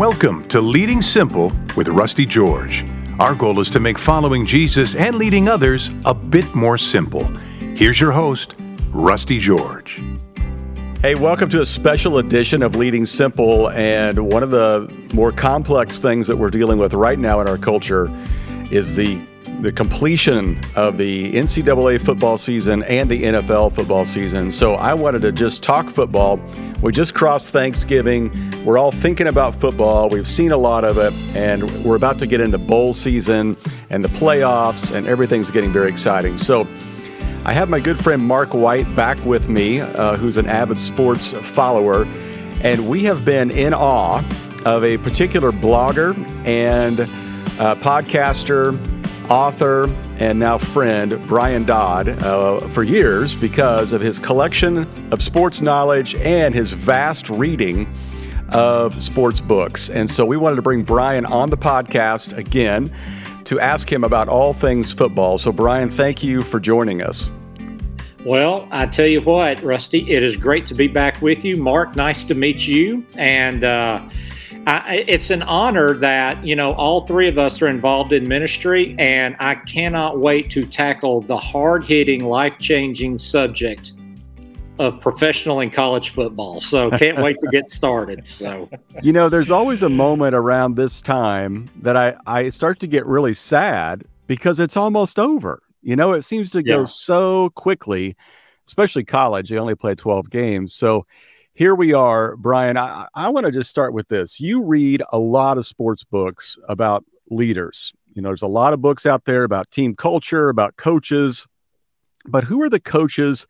Welcome to Leading Simple with Rusty George. Our goal is to make following Jesus and leading others a bit more simple. Here's your host, Rusty George. Hey, welcome to a special edition of Leading Simple. And one of the more complex things that we're dealing with right now in our culture is the the completion of the NCAA football season and the NFL football season. So I wanted to just talk football. We just crossed Thanksgiving. We're all thinking about football. We've seen a lot of it, and we're about to get into bowl season and the playoffs, and everything's getting very exciting. So I have my good friend Mark White back with me, uh, who's an avid sports follower, and we have been in awe of a particular blogger and uh, podcaster author and now friend Brian Dodd uh, for years because of his collection of sports knowledge and his vast reading of sports books. And so we wanted to bring Brian on the podcast again to ask him about all things football. So, Brian, thank you for joining us. Well, I tell you what, Rusty, it is great to be back with you. Mark, nice to meet you. And, uh, I, it's an honor that you know all three of us are involved in ministry, and I cannot wait to tackle the hard-hitting, life-changing subject of professional and college football. So can't wait to get started. So you know, there's always a moment around this time that I I start to get really sad because it's almost over. You know, it seems to go yeah. so quickly, especially college. They only play 12 games, so here we are, Brian. I, I want to just start with this. You read a lot of sports books about leaders. You know, there's a lot of books out there about team culture, about coaches. But who are the coaches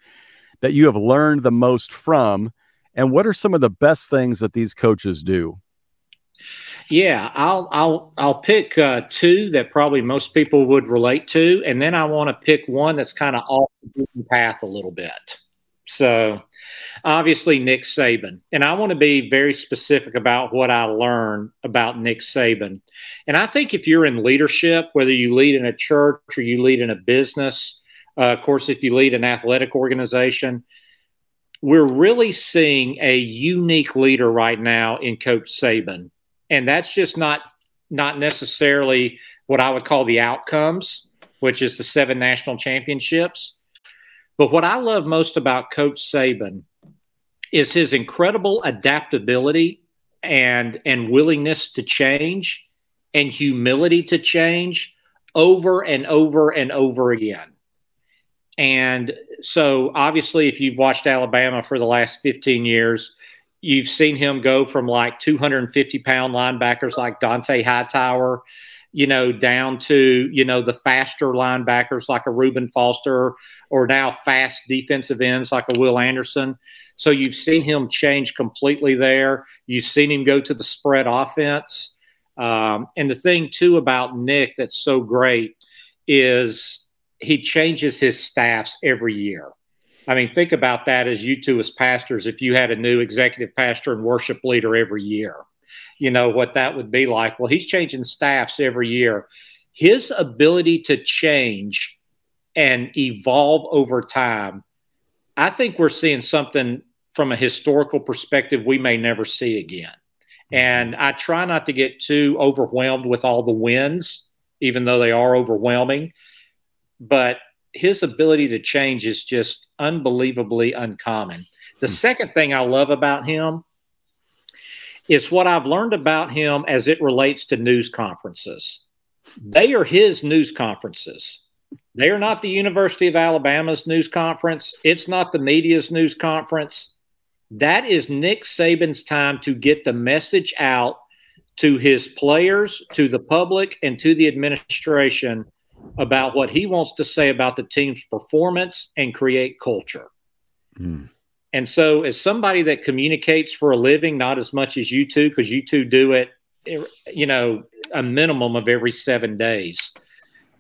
that you have learned the most from? And what are some of the best things that these coaches do? Yeah, I'll I'll I'll pick uh, two that probably most people would relate to, and then I want to pick one that's kind of off the path a little bit. So, obviously, Nick Saban. And I want to be very specific about what I learned about Nick Saban. And I think if you're in leadership, whether you lead in a church or you lead in a business, uh, of course, if you lead an athletic organization, we're really seeing a unique leader right now in Coach Saban. And that's just not not necessarily what I would call the outcomes, which is the seven national championships but what I love most about Coach Saban is his incredible adaptability and and willingness to change and humility to change over and over and over again. And so obviously if you've watched Alabama for the last 15 years, you've seen him go from like 250 pound linebackers like Dont'a Hightower you know, down to, you know, the faster linebackers like a Reuben Foster or now fast defensive ends like a Will Anderson. So you've seen him change completely there. You've seen him go to the spread offense. Um, and the thing, too, about Nick that's so great is he changes his staffs every year. I mean, think about that as you two, as pastors, if you had a new executive pastor and worship leader every year you know, what that would be like. Well, he's changing staffs every year. His ability to change and evolve over time, I think we're seeing something from a historical perspective we may never see again. And I try not to get too overwhelmed with all the wins, even though they are overwhelming. But his ability to change is just unbelievably uncommon. The hmm. second thing I love about him is what I've learned about him as it relates to news conferences. They are his news conferences. They are not the University of Alabama's news conference. It's not the media's news conference. That is Nick Saban's time to get the message out to his players, to the public, and to the administration about what he wants to say about the team's performance and create culture. Mm. And so, as somebody that communicates for a living, not as much as you two, because you two do it, you know, a minimum of every seven days.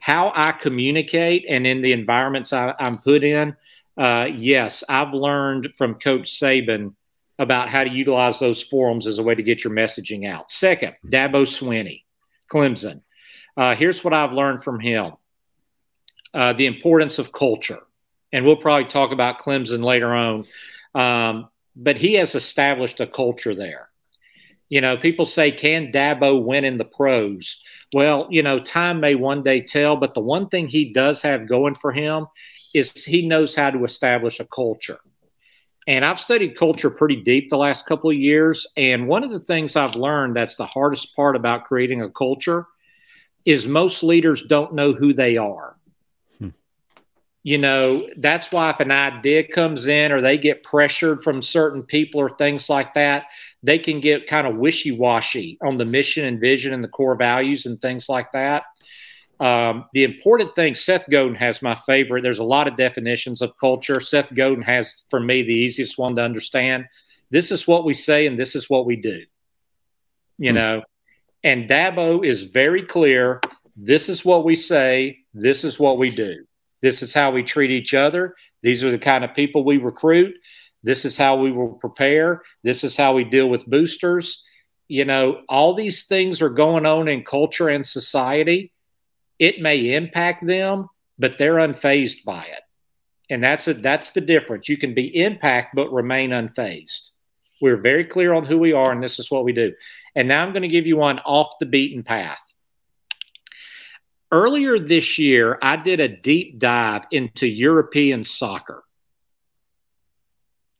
How I communicate and in the environments I, am put in, uh, yes, I've learned from Coach Saban about how to utilize those forums as a way to get your messaging out. Second, Dabo Swinney, Clemson. Uh, here's what I've learned from him uh, the importance of culture. And we'll probably talk about Clemson later on. Um, but he has established a culture there. You know, people say, can Dabo win in the pros? Well, you know, time may one day tell, but the one thing he does have going for him is he knows how to establish a culture. And I've studied culture pretty deep the last couple of years. And one of the things I've learned that's the hardest part about creating a culture is most leaders don't know who they are. You know, that's why if an idea comes in or they get pressured from certain people or things like that, they can get kind of wishy washy on the mission and vision and the core values and things like that. Um, the important thing, Seth Godin has my favorite. There's a lot of definitions of culture. Seth Godin has, for me, the easiest one to understand. This is what we say, and this is what we do. You hmm. know, and Dabo is very clear. This is what we say. This is what we do. This is how we treat each other. These are the kind of people we recruit. This is how we will prepare. This is how we deal with boosters. You know, all these things are going on in culture and society. It may impact them, but they're unfazed by it. And that's a, that's the difference. You can be impact but remain unfazed. We're very clear on who we are, and this is what we do. And now I'm going to give you one off the beaten path. Earlier this year, I did a deep dive into European soccer.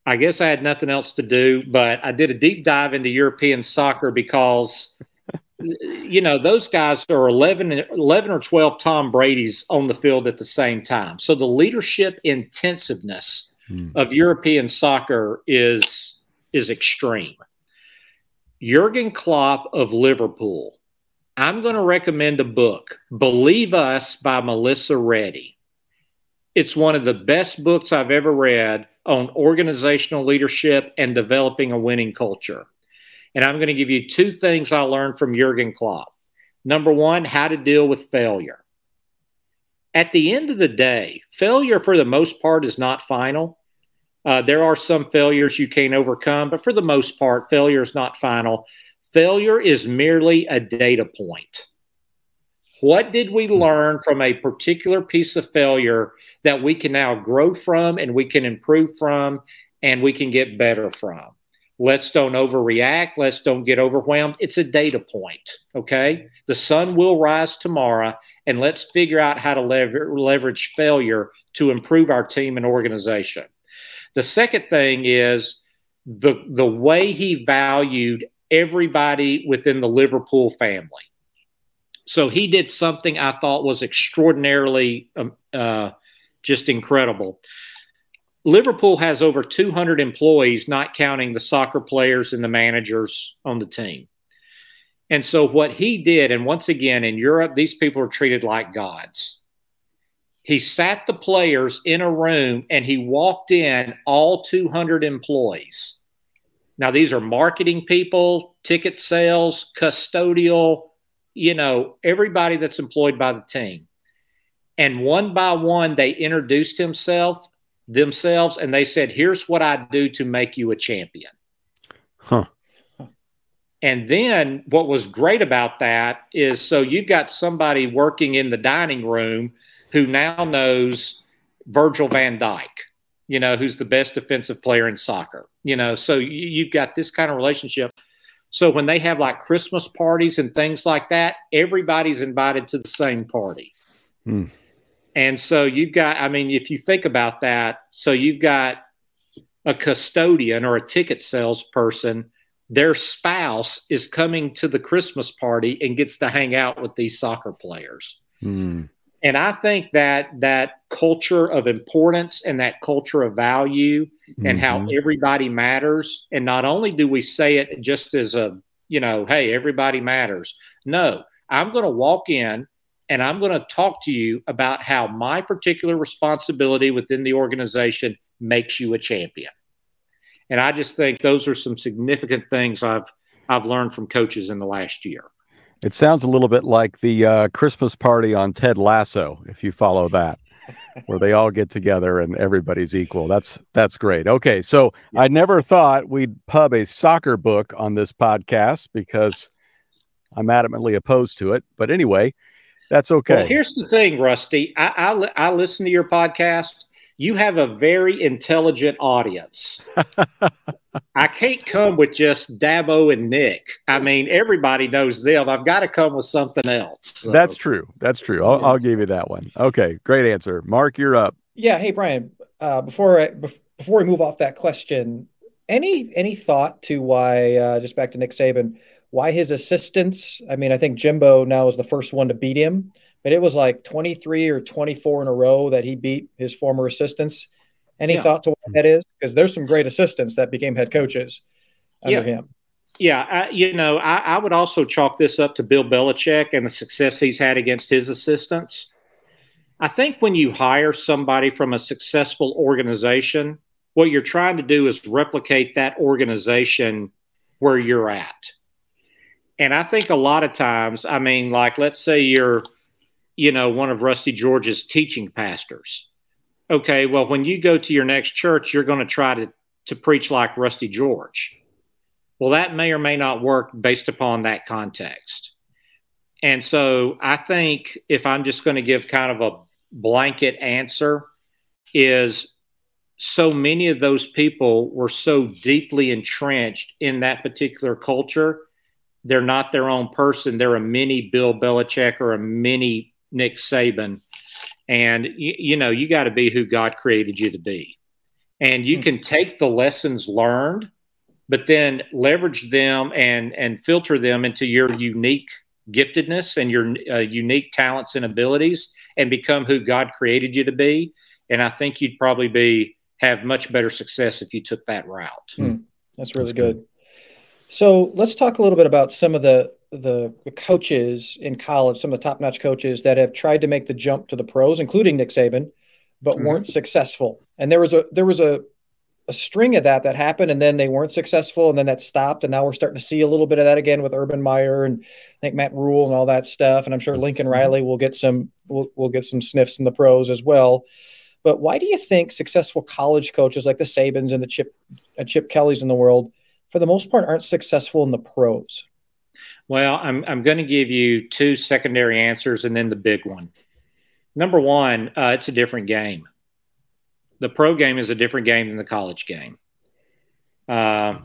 I guess I had nothing else to do, but I did a deep dive into European soccer because, you know, those guys are 11, 11 or 12 Tom Brady's on the field at the same time. So the leadership intensiveness hmm. of European soccer is is extreme. Jurgen Klopp of Liverpool. I'm going to recommend a book, Believe Us by Melissa Reddy. It's one of the best books I've ever read on organizational leadership and developing a winning culture. And I'm going to give you two things I learned from Jurgen Klopp. Number one, how to deal with failure. At the end of the day, failure for the most part is not final. Uh, there are some failures you can't overcome, but for the most part, failure is not final. Failure is merely a data point. What did we hmm. learn from a particular piece of failure that we can now grow from and we can improve from and we can get better from? Let's don't overreact. Let's don't get overwhelmed. It's a data point. Okay. The sun will rise tomorrow, and let's figure out how to lever- leverage failure to improve our team and organization. The second thing is the the way he valued everybody within the Liverpool family. So he did something I thought was extraordinarily um, uh, just incredible. Liverpool has over 200 employees, not counting the soccer players and the managers on the team. And so, what he did, and once again, in Europe, these people are treated like gods he sat the players in a room and he walked in all 200 employees. Now, these are marketing people, ticket sales, custodial, you know, everybody that's employed by the team. And one by one, they introduced himself themselves and they said, Here's what I do to make you a champion. Huh. And then what was great about that is so you've got somebody working in the dining room who now knows Virgil van Dijk, you know, who's the best defensive player in soccer, you know, so you've got this kind of relationship. So when they have like Christmas parties and things like that, everybody's invited to the same party. Hmm. And so you've got, I mean, if you think about that, so you've got a custodian or a ticket salesperson, their spouse is coming to the Christmas party and gets to hang out with these soccer players. Hmm. And I think that that culture of importance and that culture of value mm-hmm. and how mm-hmm. everybody matters. And not only do we say it just as a, you know, hey, everybody matters. No, I'm going to walk in and I'm going to talk to you about how my particular responsibility within the organization makes you a champion. And I just think those are some significant things I've I've learned from coaches in the last year. It sounds a little bit like the uh, Christmas party on Ted Lasso, if you follow that, where they all get together and everybody's equal. That's that's great. Okay, so I never thought we'd pub a soccer book on this podcast because I'm adamantly opposed to it. But anyway, that's okay. Well, here's the thing, Rusty. I, I, I listen to your podcast you have a very intelligent audience. I can't come with just Dabo and Nick. I mean, everybody knows them. I've got to come with something else. So. That's true. That's true. I'll, I'll, give you that one. Okay, great answer. Mark, you're up. Yeah. Hey, Brian. Uh, before I, before we move off that question, any any thought to why? Uh, just back to Nick Saban, why his assistants? I mean, I think Jimbo now is the first one to beat him but it was like 23 or 24 in a row that he beat his former assistants. Any yeah. thought to what that is? Because there's some great assistants that became head coaches under yeah. him. Yeah, I, you know, I, I, would also chalk this up to Bill Belichick and the success he's had against his assistants. I think when you hire somebody from a successful organization, what you're trying to do is replicate that organization where you're at. And I think a lot of times, I mean, like, let's say you're – you know, one of Rusty George's teaching pastors. Okay, well, when you go to your next church, you're going to try to, to preach like Rusty George. Well, that may or may not work based upon that context. And so I think if I'm just going to give kind of a blanket answer, is so many of those people were so deeply entrenched in that particular culture. They're not their own person. They're a mini Bill Belichick or a mini Nick Saban. And, you, you know, you got to be who God created you to be. And you hmm. can take the lessons learned, but then leverage them and, and filter them into your unique giftedness and your uh, unique talents and abilities and become who God created you to be. And I think you'd probably be have much better success if you took that route. Hmm. That's really That's good. good. So let's talk a little bit about some of the the, the coaches in college, some of the top notch coaches that have tried to make the jump to the pros, including Nick Saban, but mm-hmm. weren't successful. And there was a there was a a string of that that happened, and then they weren't successful, and then that stopped, and now we're starting to see a little bit of that again with Urban Meyer and I think Matt Rhule and all that stuff. And I'm sure Lincoln mm-hmm. Riley will get some will will get some sniffs in the pros as well. But why do you think successful college coaches like the Sabans and the Chip uh, Chip Kellys in the world, for the most part, aren't successful in the pros? Well, I'm, I'm going to give you two secondary answers and then the big one. Number one, uh, it's a different game. The pro game is a different game than the college game. Uh,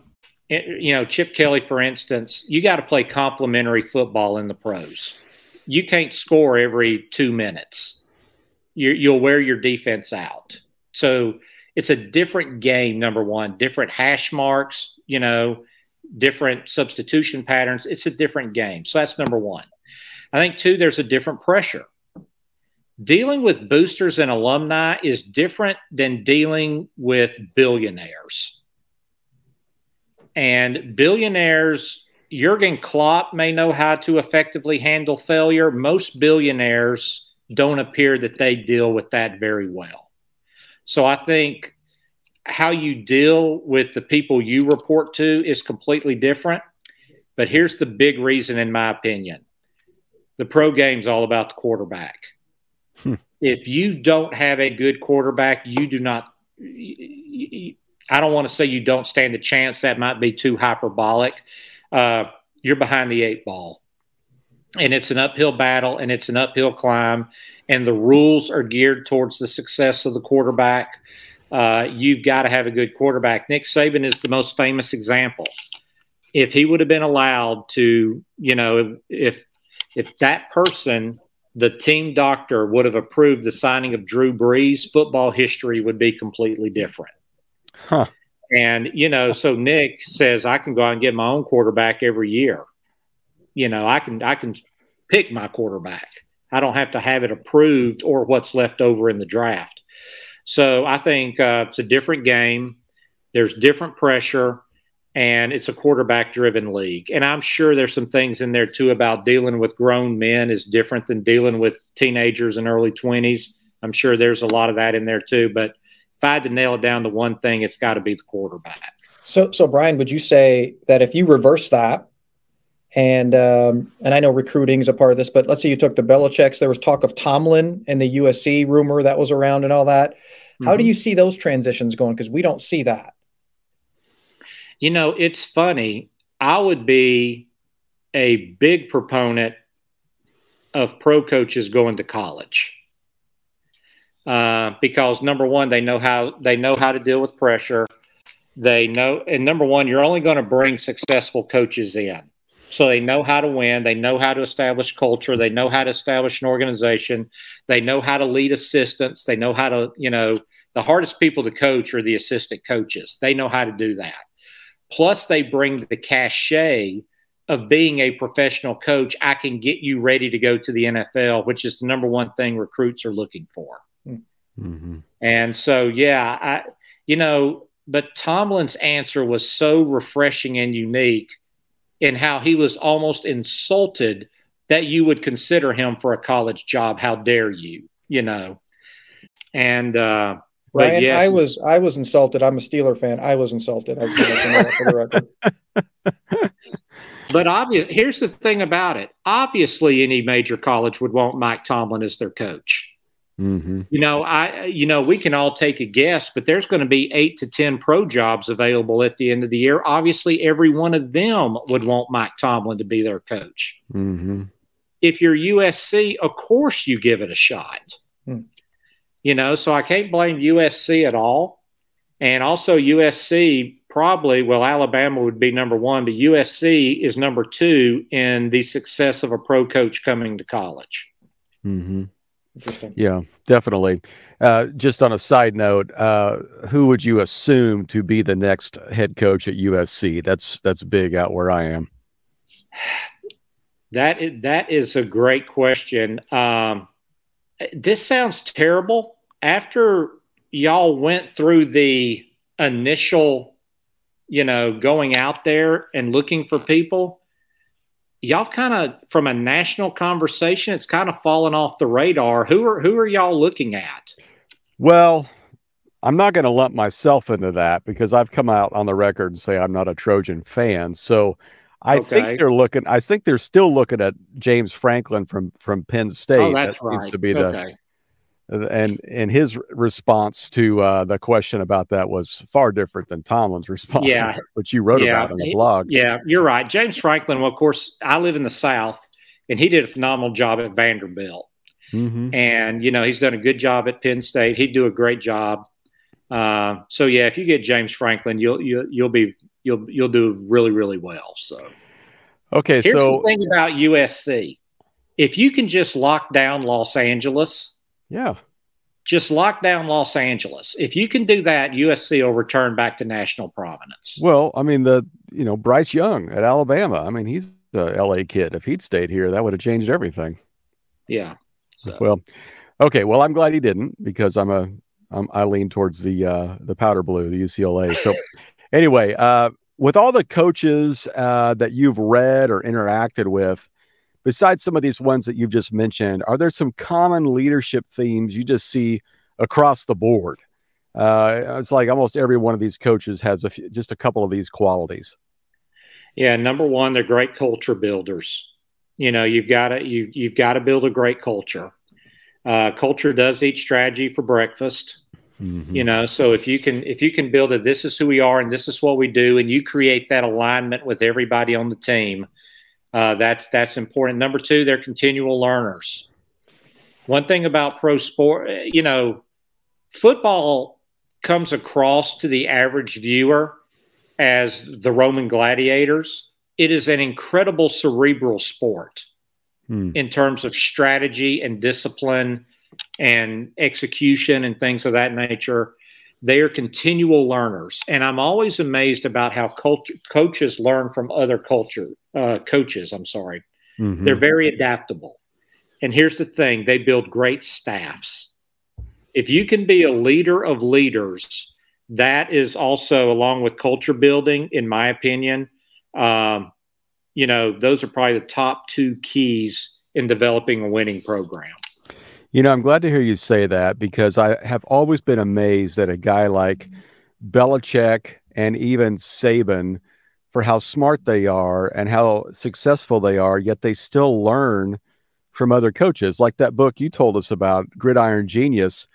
it, you know, Chip Kelly, for instance, you got to play complementary football in the pros. You can't score every two minutes. you you'll wear your defense out. So it's a different game. Number one, different hash marks. You know, different substitution patterns. It's a different game. So that's number one. I think, two, there's a different pressure. Dealing with boosters and alumni is different than dealing with billionaires. And billionaires, Jurgen Klopp may know how to effectively handle failure. Most billionaires don't appear that they deal with that very well. So I think how you deal with the people you report to is completely different. But here's the big reason, in my opinion the pro game's all about the quarterback. Hmm. If you don't have a good quarterback, you do not. I don't want to say you don't stand a chance. That might be too hyperbolic. Uh, you're behind the eight ball. And it's an uphill battle and it's an uphill climb. And the rules are geared towards the success of the quarterback uh, you've got to have a good quarterback. Nick Saban is the most famous example. If he would have been allowed to, you know, if if that person, the team doctor, would have approved the signing of Drew Brees, football history would be completely different. Huh. And you know, so Nick says I can go out and get my own quarterback every year. You know, I can I can pick my quarterback. I don't have to have it approved or what's left over in the draft. So I think uh, it's a different game. There's different pressure, and it's a quarterback driven league. And I'm sure there's some things in there too about dealing with grown men is different than dealing with teenagers and early 20s. I'm sure there's a lot of that in there too. But if I had to nail it down to one thing, it's got to be the quarterback. So, so Brian, would you say that if you reverse that, and um, and I know recruiting is a part of this, but let's say you took the Belichick's. There was talk of Tomlin and the USC rumor that was around and all that. How mm-hmm. do you see those transitions going? Because we don't see that. You know, it's funny. I would be a big proponent of pro coaches going to college. uh, because number one, they know how they know how to deal with pressure. They know, and number one, you're only going to bring successful coaches in. So they know how to win. They know how to establish culture. They know how to establish an organization. They know how to lead assistants. They know how to, you know, the hardest people to coach are the assistant coaches. They know how to do that. Plus, they bring the cachet of being a professional coach. I can get you ready to go to the NFL, which is the number one thing recruits are looking for. Mm-hmm. And so, yeah, I, you know, but Tomlin's answer was so refreshing and unique in how he was almost insulted that you would consider him for a college job. How dare you? You know, and uh, Ryan, yes. I was I was insulted. I'm a Steeler fan. I was insulted. I was for the record. but obvious, here's the thing about it. Obviously, any major college would want Mike Tomlin as their coach. Mm-hmm. You know, I you know we can all take a guess, but there's going to be eight to ten pro jobs available at the end of the year. Obviously, every one of them would want Mike Tomlin to be their coach. Mm-hmm. If you're USC, of course you give it a shot. Hmm. You know, so I can't blame USC at all. And also USC probably well Alabama would be number one, but USC is number two in the success of a pro coach coming to college. Mm-hmm. Interesting. Yeah, definitely. Uh, just on a side note, uh, who would you assume to be the next head coach at USC? That's that's big out where I am. That is, that is a great question. Um, this sounds terrible. After y'all went through the initial, you know, going out there and looking for people, y'all kind of from a national conversation, it's kind of fallen off the radar. Who are who are y'all looking at? Well, I'm not going to lump myself into that because I've come out on the record and say I'm not a Trojan fan. So I okay. think they're looking. I think they're still looking at James Franklin from from Penn oh, State. Oh, that right. seems to be the and and his response to uh, the question about that was far different than Tomlin's response, yeah. which you wrote yeah. about in the blog. Yeah, you're right. James Franklin, well, of course, I live in the South, and he did a phenomenal job at Vanderbilt. Mm-hmm. And you know he's done a good job at Penn State. He'd do a great job. Uh, so yeah, if you get James Franklin, you'll you'll you'll be you'll you'll do really really well. So okay, here's so the thing about USC: if you can just lock down Los Angeles yeah. Just lock down Los Angeles. If you can do that, USC will return back to national prominence. Well, I mean, the you know Bryce Young at Alabama. I mean, he's the LA kid. If he'd stayed here, that would have changed everything. Yeah. So. Well, okay. Well, I'm glad he didn't because I'm a I'm, I lean towards the uh, the powder blue, the UCLA. So, anyway, uh, with all the coaches uh, that you've read or interacted with, besides some of these ones that you've just mentioned, are there some common leadership themes you just see across the board? Uh, it's like almost every one of these coaches has a few, just a couple of these qualities. Yeah, number one, they're great culture builders. You know, you've got to you you've got to build a great culture. Uh, culture does eat strategy for breakfast. Mm-hmm. You know, so if you can if you can build it, this is who we are and this is what we do, and you create that alignment with everybody on the team, uh, that's that's important. Number two, they're continual learners. One thing about pro sport, you know, football comes across to the average viewer as the Roman gladiators. It is an incredible cerebral sport hmm. in terms of strategy and discipline and execution and things of that nature. They are continual learners. And I'm always amazed about how culture, coaches learn from other culture uh, coaches. I'm sorry. Mm-hmm. They're very adaptable. And here's the thing they build great staffs. If you can be a leader of leaders, that is also, along with culture building, in my opinion, um, you know, those are probably the top two keys in developing a winning program. You know, I'm glad to hear you say that because I have always been amazed that a guy like Belichick and even Saban for how smart they are and how successful they are, yet they still learn from other coaches. Like that book you told us about, Gridiron Genius.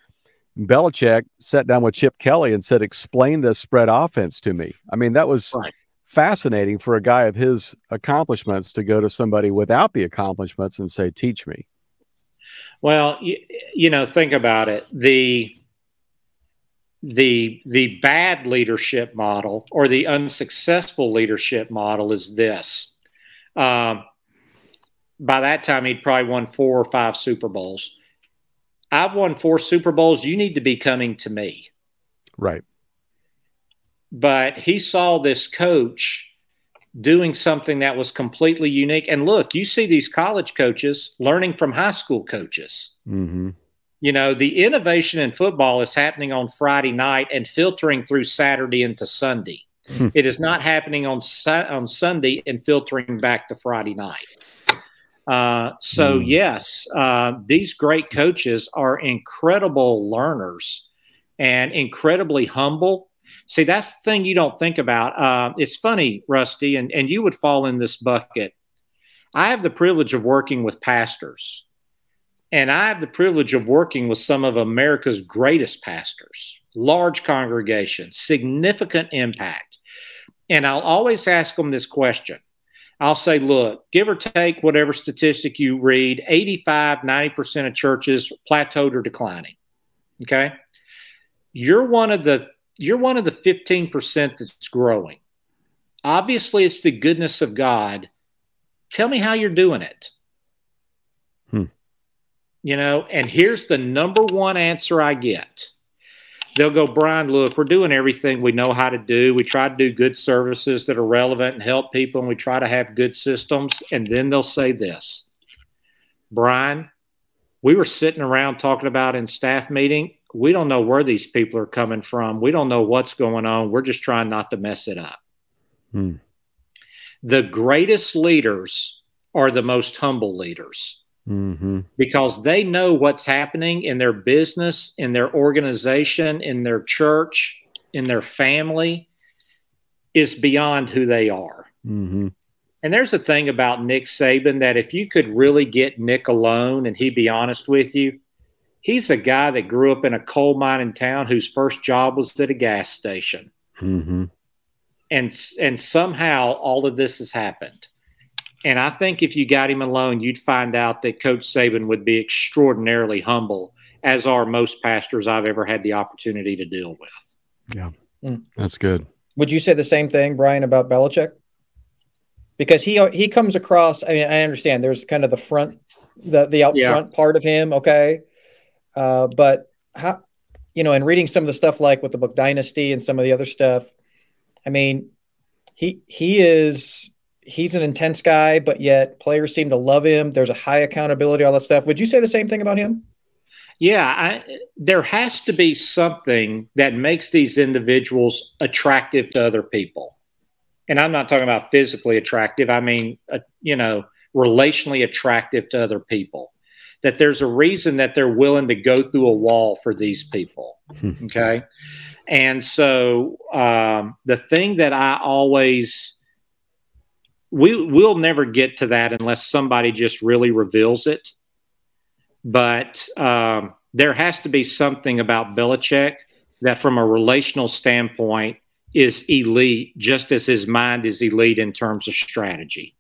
Belichick sat down with Chip Kelly and said, Explain this spread offense to me. I mean, that was right. fascinating for a guy of his accomplishments to go to somebody without the accomplishments and say, Teach me. Well, you, you know, think about it. The the the bad leadership model or the unsuccessful leadership model is this. Um, by that time, he'd probably won four or five Super Bowls. I've won four Super Bowls. You need to be coming to me. Right. But he saw this coach doing something that was completely unique. And look, you see these college coaches learning from high school coaches. Mm-hmm. You know, the innovation in football is happening on Friday night and filtering through Saturday into Sunday. Hmm. It is not happening on on Sunday and filtering back to Friday night. Uh, so mm. yes, uh, these great coaches are incredible learners and incredibly humble. See, that's the thing you don't think about. Uh, it's funny, Rusty, and, and you would fall in this bucket. I have the privilege of working with pastors, and I have the privilege of working with some of America's greatest pastors, large congregations, significant impact. And I'll always ask them this question I'll say, look, give or take whatever statistic you read, 85, 90% of churches plateaued or declining. Okay. You're one of the you're one of the 15% that's growing. Obviously, it's the goodness of God. Tell me how you're doing it. Hmm. You know, and here's the number one answer I get they'll go, Brian, look, we're doing everything we know how to do. We try to do good services that are relevant and help people, and we try to have good systems. And then they'll say this Brian, we were sitting around talking about in staff meeting. We don't know where these people are coming from. We don't know what's going on. We're just trying not to mess it up. Hmm. The greatest leaders are the most humble leaders mm-hmm. because they know what's happening in their business, in their organization, in their church, in their family is beyond who they are. Mm-hmm. And there's a thing about Nick Saban that if you could really get Nick alone and he'd be honest with you, he's a guy that grew up in a coal mine in town whose first job was at a gas station. Mm-hmm. And, and somehow all of this has happened. And I think if you got him alone, you'd find out that Coach Saban would be extraordinarily humble, as are most pastors I've ever had the opportunity to deal with. Yeah, mm. that's good. Would you say the same thing, Brian, about Belichick? Because he he comes across. I mean, I understand there's kind of the front, the the out yeah. front part of him. Okay, uh, but how, you know, in reading some of the stuff like with the book Dynasty and some of the other stuff, I mean, he he is he's an intense guy, but yet players seem to love him. There's a high accountability, all that stuff. Would you say the same thing about him? Yeah, I, there has to be something that makes these individuals attractive to other people. And I'm not talking about physically attractive, I mean, uh, you know, relationally attractive to other people. That there's a reason that they're willing to go through a wall for these people. Hmm. okay. And so um, the thing that I always we we'll never get to that unless somebody just really reveals it. But um, there has to be something about Belichick that, from a relational standpoint, is elite, just as his mind is elite in terms of strategy.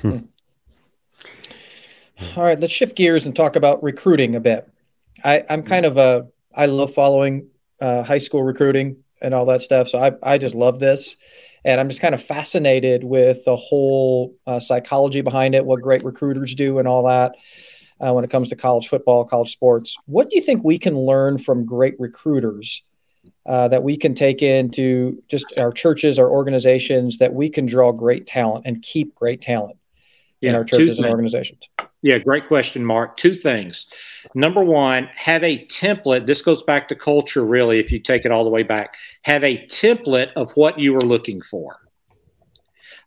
Hmm. All right, let's shift gears and talk about recruiting a bit. I, am kind of a I love following uh, high school recruiting and all that stuff, so I I just love this and I'm just kind of fascinated with the whole uh, psychology behind it, what great recruiters do, and all that. Uh, when it comes to college football, college sports, what do you think we can learn from great recruiters uh, that we can take into just our churches, our organizations, that we can draw great talent and keep great talent yeah, in our churches and organizations? Yeah, great question, Mark. Two things. Number one, have a template. This goes back to culture, really, if you take it all the way back. Have a template of what you are looking for.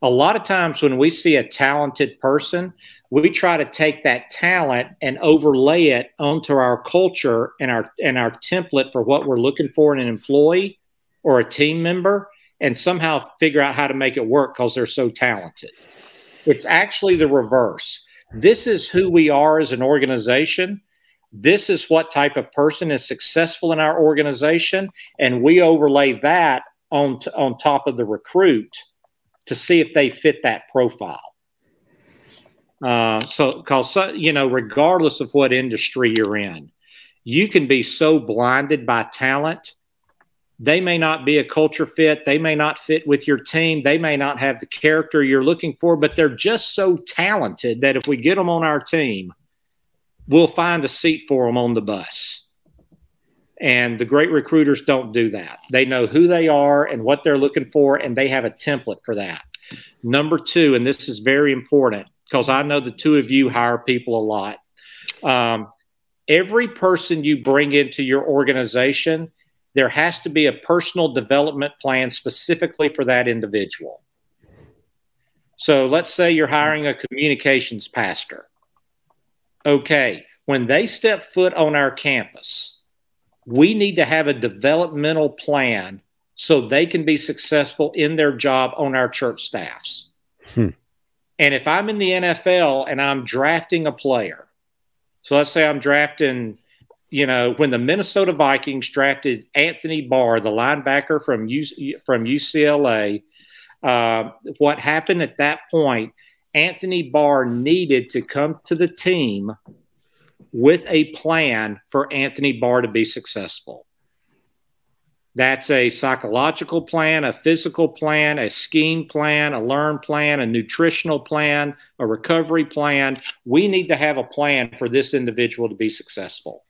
A lot of times when we see a talented person, we try to take that talent and overlay it onto our culture and our and our template for what we're looking for in an employee or a team member and somehow figure out how to make it work because they're so talented. It's actually the reverse this is who we are as an organization. This is what type of person is successful in our organization. And we overlay that on, t- on top of the recruit to see if they fit that profile. Uh, so, because you know, regardless of what industry you're in, you can be so blinded by talent. They may not be a culture fit. They may not fit with your team. They may not have the character you're looking for, but they're just so talented that if we get them on our team, we'll find a seat for them on the bus. And the great recruiters don't do that. They know who they are and what they're looking for, and they have a template for that. Number two, and this is very important because I know the two of you hire people a lot. Um, every person you bring into your organization, there has to be a personal development plan specifically for that individual. So let's say you're hiring a communications pastor. Okay, when they step foot on our campus, we need to have a developmental plan so they can be successful in their job on our church staffs. Hmm. And if I'm in the NFL and I'm drafting a player, so let's say I'm drafting, you know, when the Minnesota Vikings drafted Anthony Barr, the linebacker from U- from UCLA, uh, what happened at that point? Anthony Barr needed to come to the team with a plan for Anthony Barr to be successful. That's a psychological plan, a physical plan, a scheme plan, a learn plan, a nutritional plan, a recovery plan. We need to have a plan for this individual to be successful.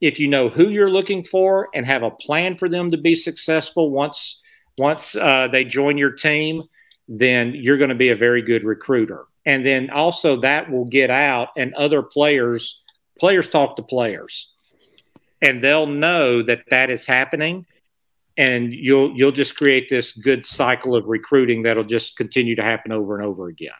If you know who you're looking for and have a plan for them to be successful once once uh, they join your team, then you're going to be a very good recruiter. And then also that will get out, and other players players talk to players, and they'll know that that is happening and you'll you'll just create this good cycle of recruiting that'll just continue to happen over and over again.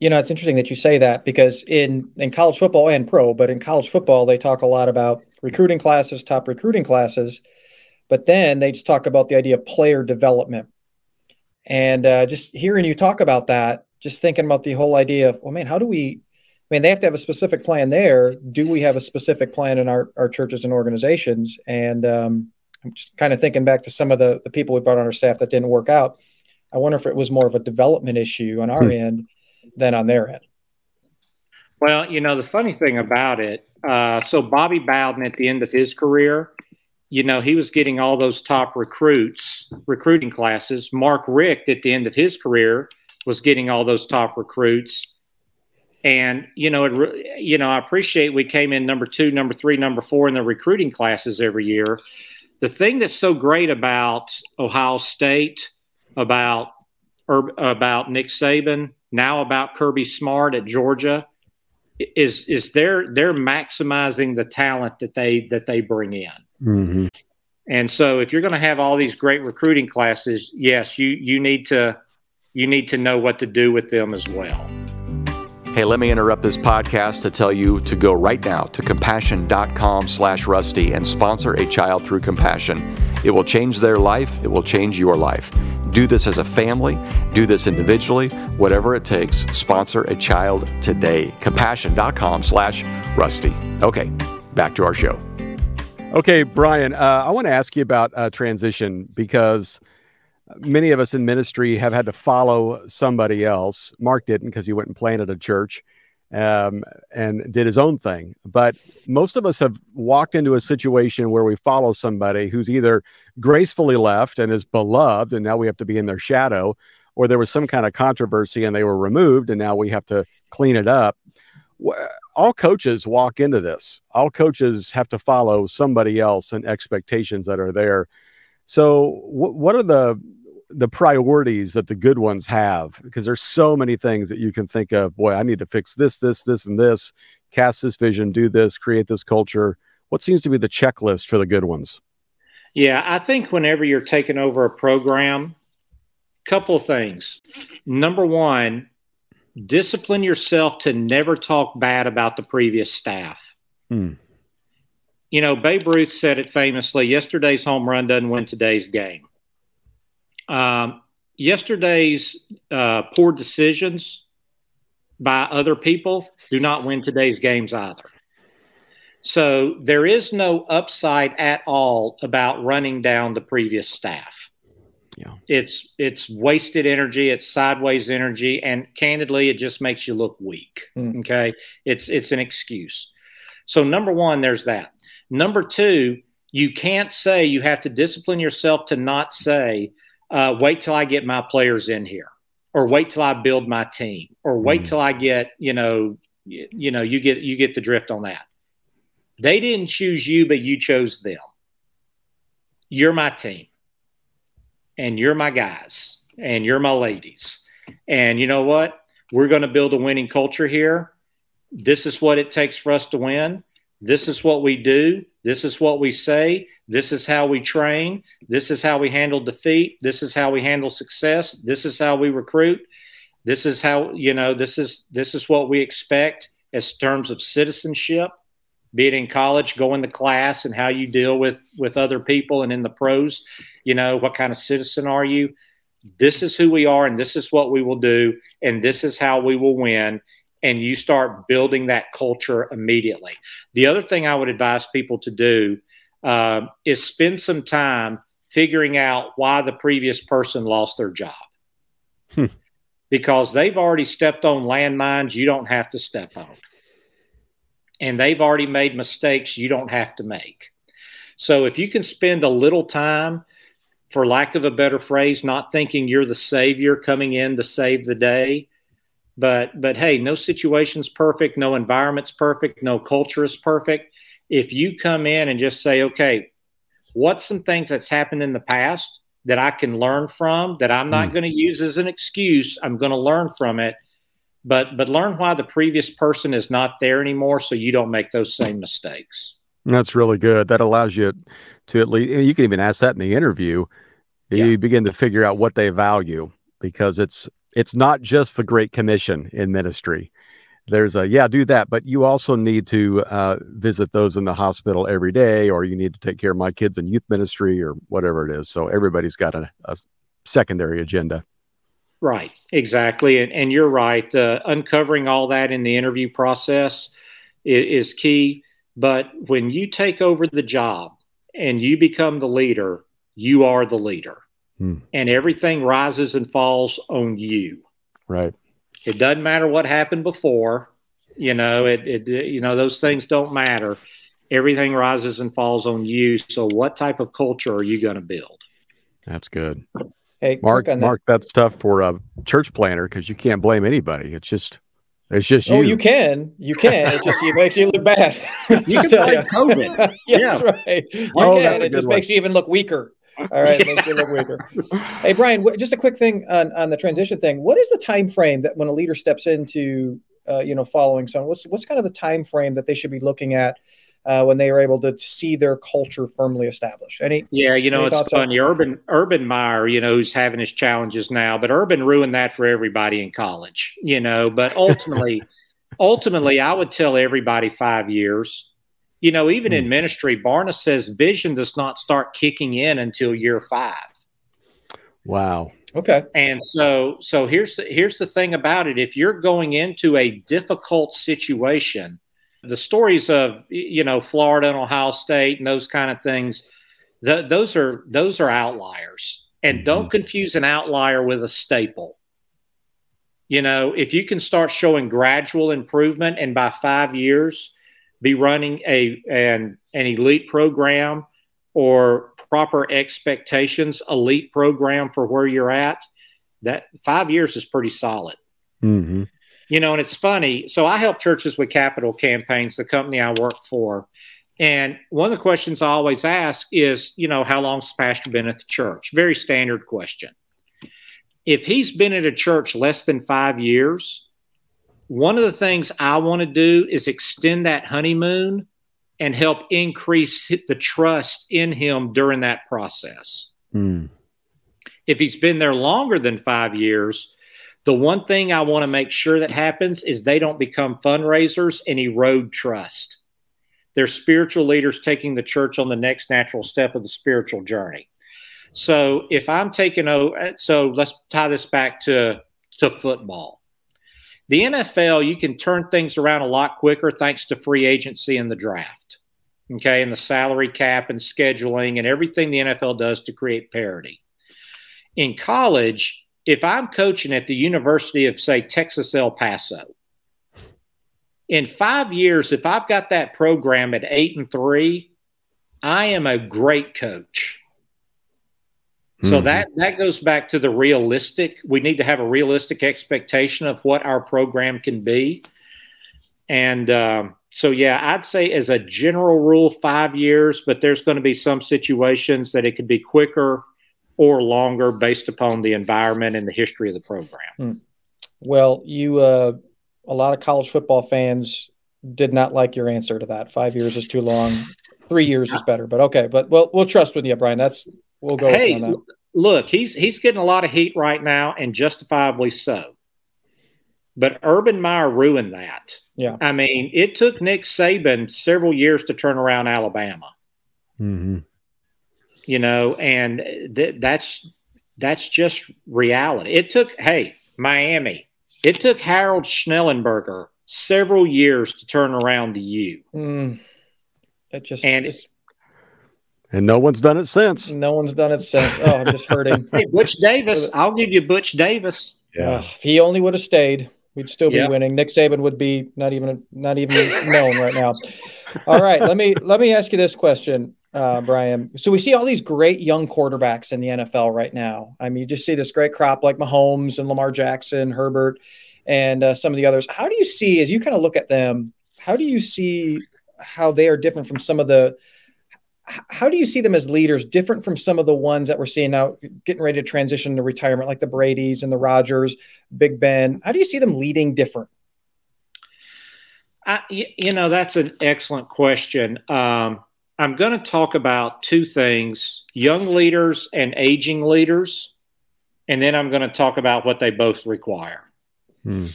You know, it's interesting that you say that because in in college football and pro, but in college football they talk a lot about recruiting classes, top recruiting classes, but then they just talk about the idea of player development. And uh, just hearing you talk about that, just thinking about the whole idea of, well, man, how do we? I mean, they have to have a specific plan there. Do we have a specific plan in our, our churches and organizations? And um, I'm just kind of thinking back to some of the, the people we brought on our staff that didn't work out. I wonder if it was more of a development issue on our hmm. end than on their end. Well, you know, the funny thing about it, uh, so Bobby Bowden at the end of his career, you know, he was getting all those top recruits, recruiting classes. Mark Richt at the end of his career was getting all those top recruits. And you know, it, you know, I appreciate we came in number two, number three, number four in the recruiting classes every year the thing that's so great about Ohio State, about about Nick Saban, now about Kirby Smart at Georgia, is is they're they're maximizing the talent that they that they bring in. Mm-hmm. And so, if you're going to have all these great recruiting classes, yes, you you need to you need to know what to do with them as well. Hey, let me interrupt this podcast to tell you to go right now to compassion.com slash rusty and sponsor a child through compassion. It will change their life. It will change your life. Do this as a family. Do this individually. Whatever it takes, sponsor a child today. Compassion.com slash rusty. Okay, back to our show. Okay, Brian, uh, I want to ask you about uh, transition because – many of us in ministry have had to follow somebody else. Mark didn't because he went and planted a church um, and did his own thing. But most of us have walked into a situation where we follow somebody who's either gracefully left and is beloved, and now we have to be in their shadow, or there was some kind of controversy and they were removed, and now we have to clean it up. All coaches walk into this. All coaches have to follow somebody else and expectations that are there. So, what are the the priorities that the good ones have because there's so many things that you can think of boy i need to fix this this this and this cast this vision do this create this culture. What seems to be the checklist for the good ones? Yeah i think whenever you're taking over a program couple of things. Number one discipline yourself to never talk bad about the previous staff. Hmm. you know babe ruth said it famously yesterday's home run doesn't win today's game um, yesterday's uh, poor decisions by other people do not win today's games either. So there is no upside at all about running down the previous staff. Yeah. It's it's wasted energy, it's sideways energy, and candidly, it just makes you look weak. Mm. Okay. It's it's an excuse. So number one, there's that. Number two, you can't say you have to discipline yourself to not say, uh, wait till I get my players in here, or wait till I build my team, or wait mm. till I get, you know, you, you know, you get you get the drift on that. They didn't choose you, but you chose them. You're my team and you're my guys and you're my ladies. And you know what? We're going to build a winning culture here. This is what it takes for us to win. This is what we do. This is what we say. This is how we train. This is how we handle defeat. This is how we handle success. This is how we recruit. This is how, you know, this is this is what we expect as terms of citizenship be it in college, going to class and how you deal with with other people and in the pros, you know, what kind of citizen are you? This is who we are and this is what we will do and this is how we will win and you start building that culture immediately. The other thing I would advise people to do uh, is spend some time figuring out why the previous person lost their job. Hmm. Because they've already stepped on landmines you don't have to step on and they've already made mistakes you don't have to make. So if you can spend a little time, for lack of a better phrase, not thinking you're the savior coming in to save the day, but but hey, no situation's perfect, no environment's perfect, no culture is perfect. If you come in and just say, okay, what's some things that's happened in the past that I can learn from that I'm not mm. going to use as an excuse, I'm going to learn from it but but learn why the previous person is not there anymore so you don't make those same mistakes that's really good that allows you to at least you can even ask that in the interview you yeah. begin to figure out what they value because it's it's not just the great commission in ministry there's a yeah do that but you also need to uh, visit those in the hospital every day or you need to take care of my kids in youth ministry or whatever it is so everybody's got a, a secondary agenda Right, exactly. And, and you're right. Uh, uncovering all that in the interview process is, is key. But when you take over the job and you become the leader, you are the leader. Hmm. And everything rises and falls on you. Right. It doesn't matter what happened before. You know, it, it you know, those things don't matter. Everything rises and falls on you. So what type of culture are you going to build? That's good. Hey, Mark, Mark, that. that's tough for a church planner because you can't blame anybody. It's just, it's just oh, you. Oh, you can, you can. It just it makes you look bad. you can blame COVID. yeah, that's right. You oh, can. It just one. makes you even look weaker. All right, makes you look weaker. hey, Brian, just a quick thing on, on the transition thing. What is the time frame that when a leader steps into, uh, you know, following someone? What's what's kind of the time frame that they should be looking at uh, when they are able to see their culture firmly established. Any? Yeah, you know, it's funny. On? Urban Urban Meyer, you know, who's having his challenges now, but Urban ruined that for everybody in college. You know, but ultimately, ultimately, I would tell everybody five years. You know, even in hmm. ministry, Barna says vision does not start kicking in until year five. Wow. Okay. And so so here's the, here's the thing about it. If you're going into a difficult situation, the stories of you know Florida and Ohio State and those kind of things, th- those are those are outliers. And mm-hmm. don't confuse an outlier with a staple. You know, if you can start showing gradual improvement and by five years be running a an, an elite program or proper expectations elite program for where you're at, that five years is pretty solid. Mm-hmm. You know, and it's funny. So I help churches with capital campaigns, the company I work for. And one of the questions I always ask is, you know, how long's the pastor been at the church? Very standard question. If he's been at a church less than five years, one of the things I want to do is extend that honeymoon and help increase the trust in him during that process. Mm. If he's been there longer than five years, the one thing I want to make sure that happens is they don't become fundraisers and erode trust. They're spiritual leaders taking the church on the next natural step of the spiritual journey. So if I'm taking over, so let's tie this back to, to football. The NFL, you can turn things around a lot quicker thanks to free agency and the draft. Okay, and the salary cap and scheduling and everything the NFL does to create parity In college, if I'm coaching at the University of, say, Texas El Paso, in five years, if I've got that program at eight and three, I am a great coach. Mm-hmm. So that that goes back to the realistic. We need to have a realistic expectation of what our program can be, and um, so yeah, I'd say as a general rule, five years. But there's going to be some situations that it could be quicker or longer based upon the environment and the history of the program. Hmm. Well, you uh, a lot of college football fans did not like your answer to that. Five years is too long. Three years is better. But okay, but we'll we'll trust with you, Brian. That's we'll go. Hey, look, he's he's getting a lot of heat right now, and justifiably so. But Urban Meyer ruined that. Yeah. I mean, it took Nick Saban several years to turn around Alabama. Mm-hmm. You know, and th- that's that's just reality. It took hey Miami it took Harold Schnellenberger several years to turn around to you. Mm, it just and it's, and no one's done it since. No one's done it since. Oh, I'm just hurting. hey, Butch Davis, I'll give you Butch Davis. Yeah, uh, if he only would have stayed, we'd still be yep. winning. Nick Saban would be not even not even known right now. All right, let me let me ask you this question uh, Brian. So we see all these great young quarterbacks in the NFL right now. I mean, you just see this great crop like Mahomes and Lamar Jackson, Herbert, and uh, some of the others. How do you see, as you kind of look at them, how do you see how they are different from some of the? How do you see them as leaders, different from some of the ones that we're seeing now, getting ready to transition to retirement, like the Brady's and the Rodgers Big Ben? How do you see them leading different? I, you know, that's an excellent question. Um, I'm going to talk about two things young leaders and aging leaders. And then I'm going to talk about what they both require. Hmm.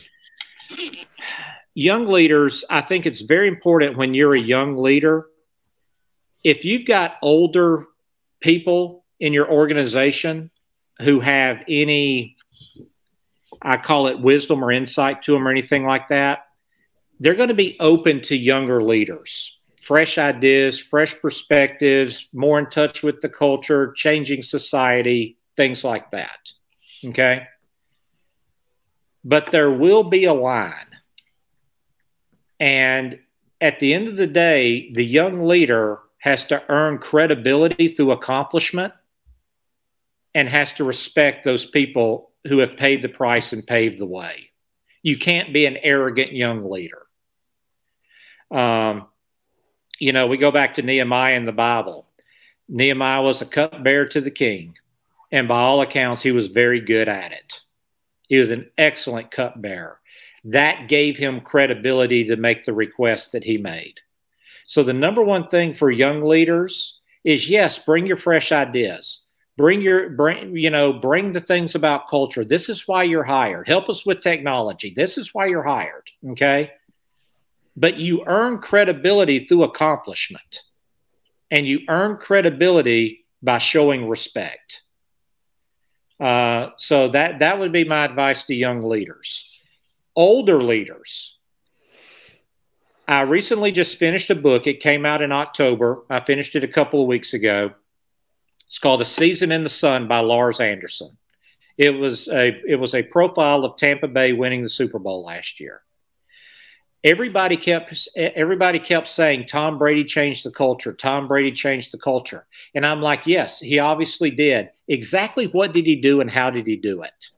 Young leaders, I think it's very important when you're a young leader. If you've got older people in your organization who have any, I call it wisdom or insight to them or anything like that, they're going to be open to younger leaders fresh ideas, fresh perspectives, more in touch with the culture, changing society, things like that. Okay. But there will be a line. And at the end of the day, the young leader has to earn credibility through accomplishment and has to respect those people who have paid the price and paved the way. You can't be an arrogant young leader. Um, you know, we go back to Nehemiah in the Bible. Nehemiah was a cupbearer to the king, and by all accounts, he was very good at it. He was an excellent cupbearer. That gave him credibility to make the request that he made. So, the number one thing for young leaders is yes, bring your fresh ideas. Bring your bring, you know, bring the things about culture. This is why you're hired. Help us with technology. This is why you're hired. Okay but you earn credibility through accomplishment. And you earn credibility by showing respect. Uh, so that that would be my advice to young leaders. Older leaders. I recently just finished a book. It came out in October. I finished it a couple of weeks ago. It's called A Season in the Sun by Lars Anderson. It was a it was a profile of Tampa Bay winning the Super Bowl last year everybody kept everybody kept saying Tom Brady changed the culture. Tom Brady changed the culture. And I'm like, yes, he obviously did. Exactly what did he do and how did he do it?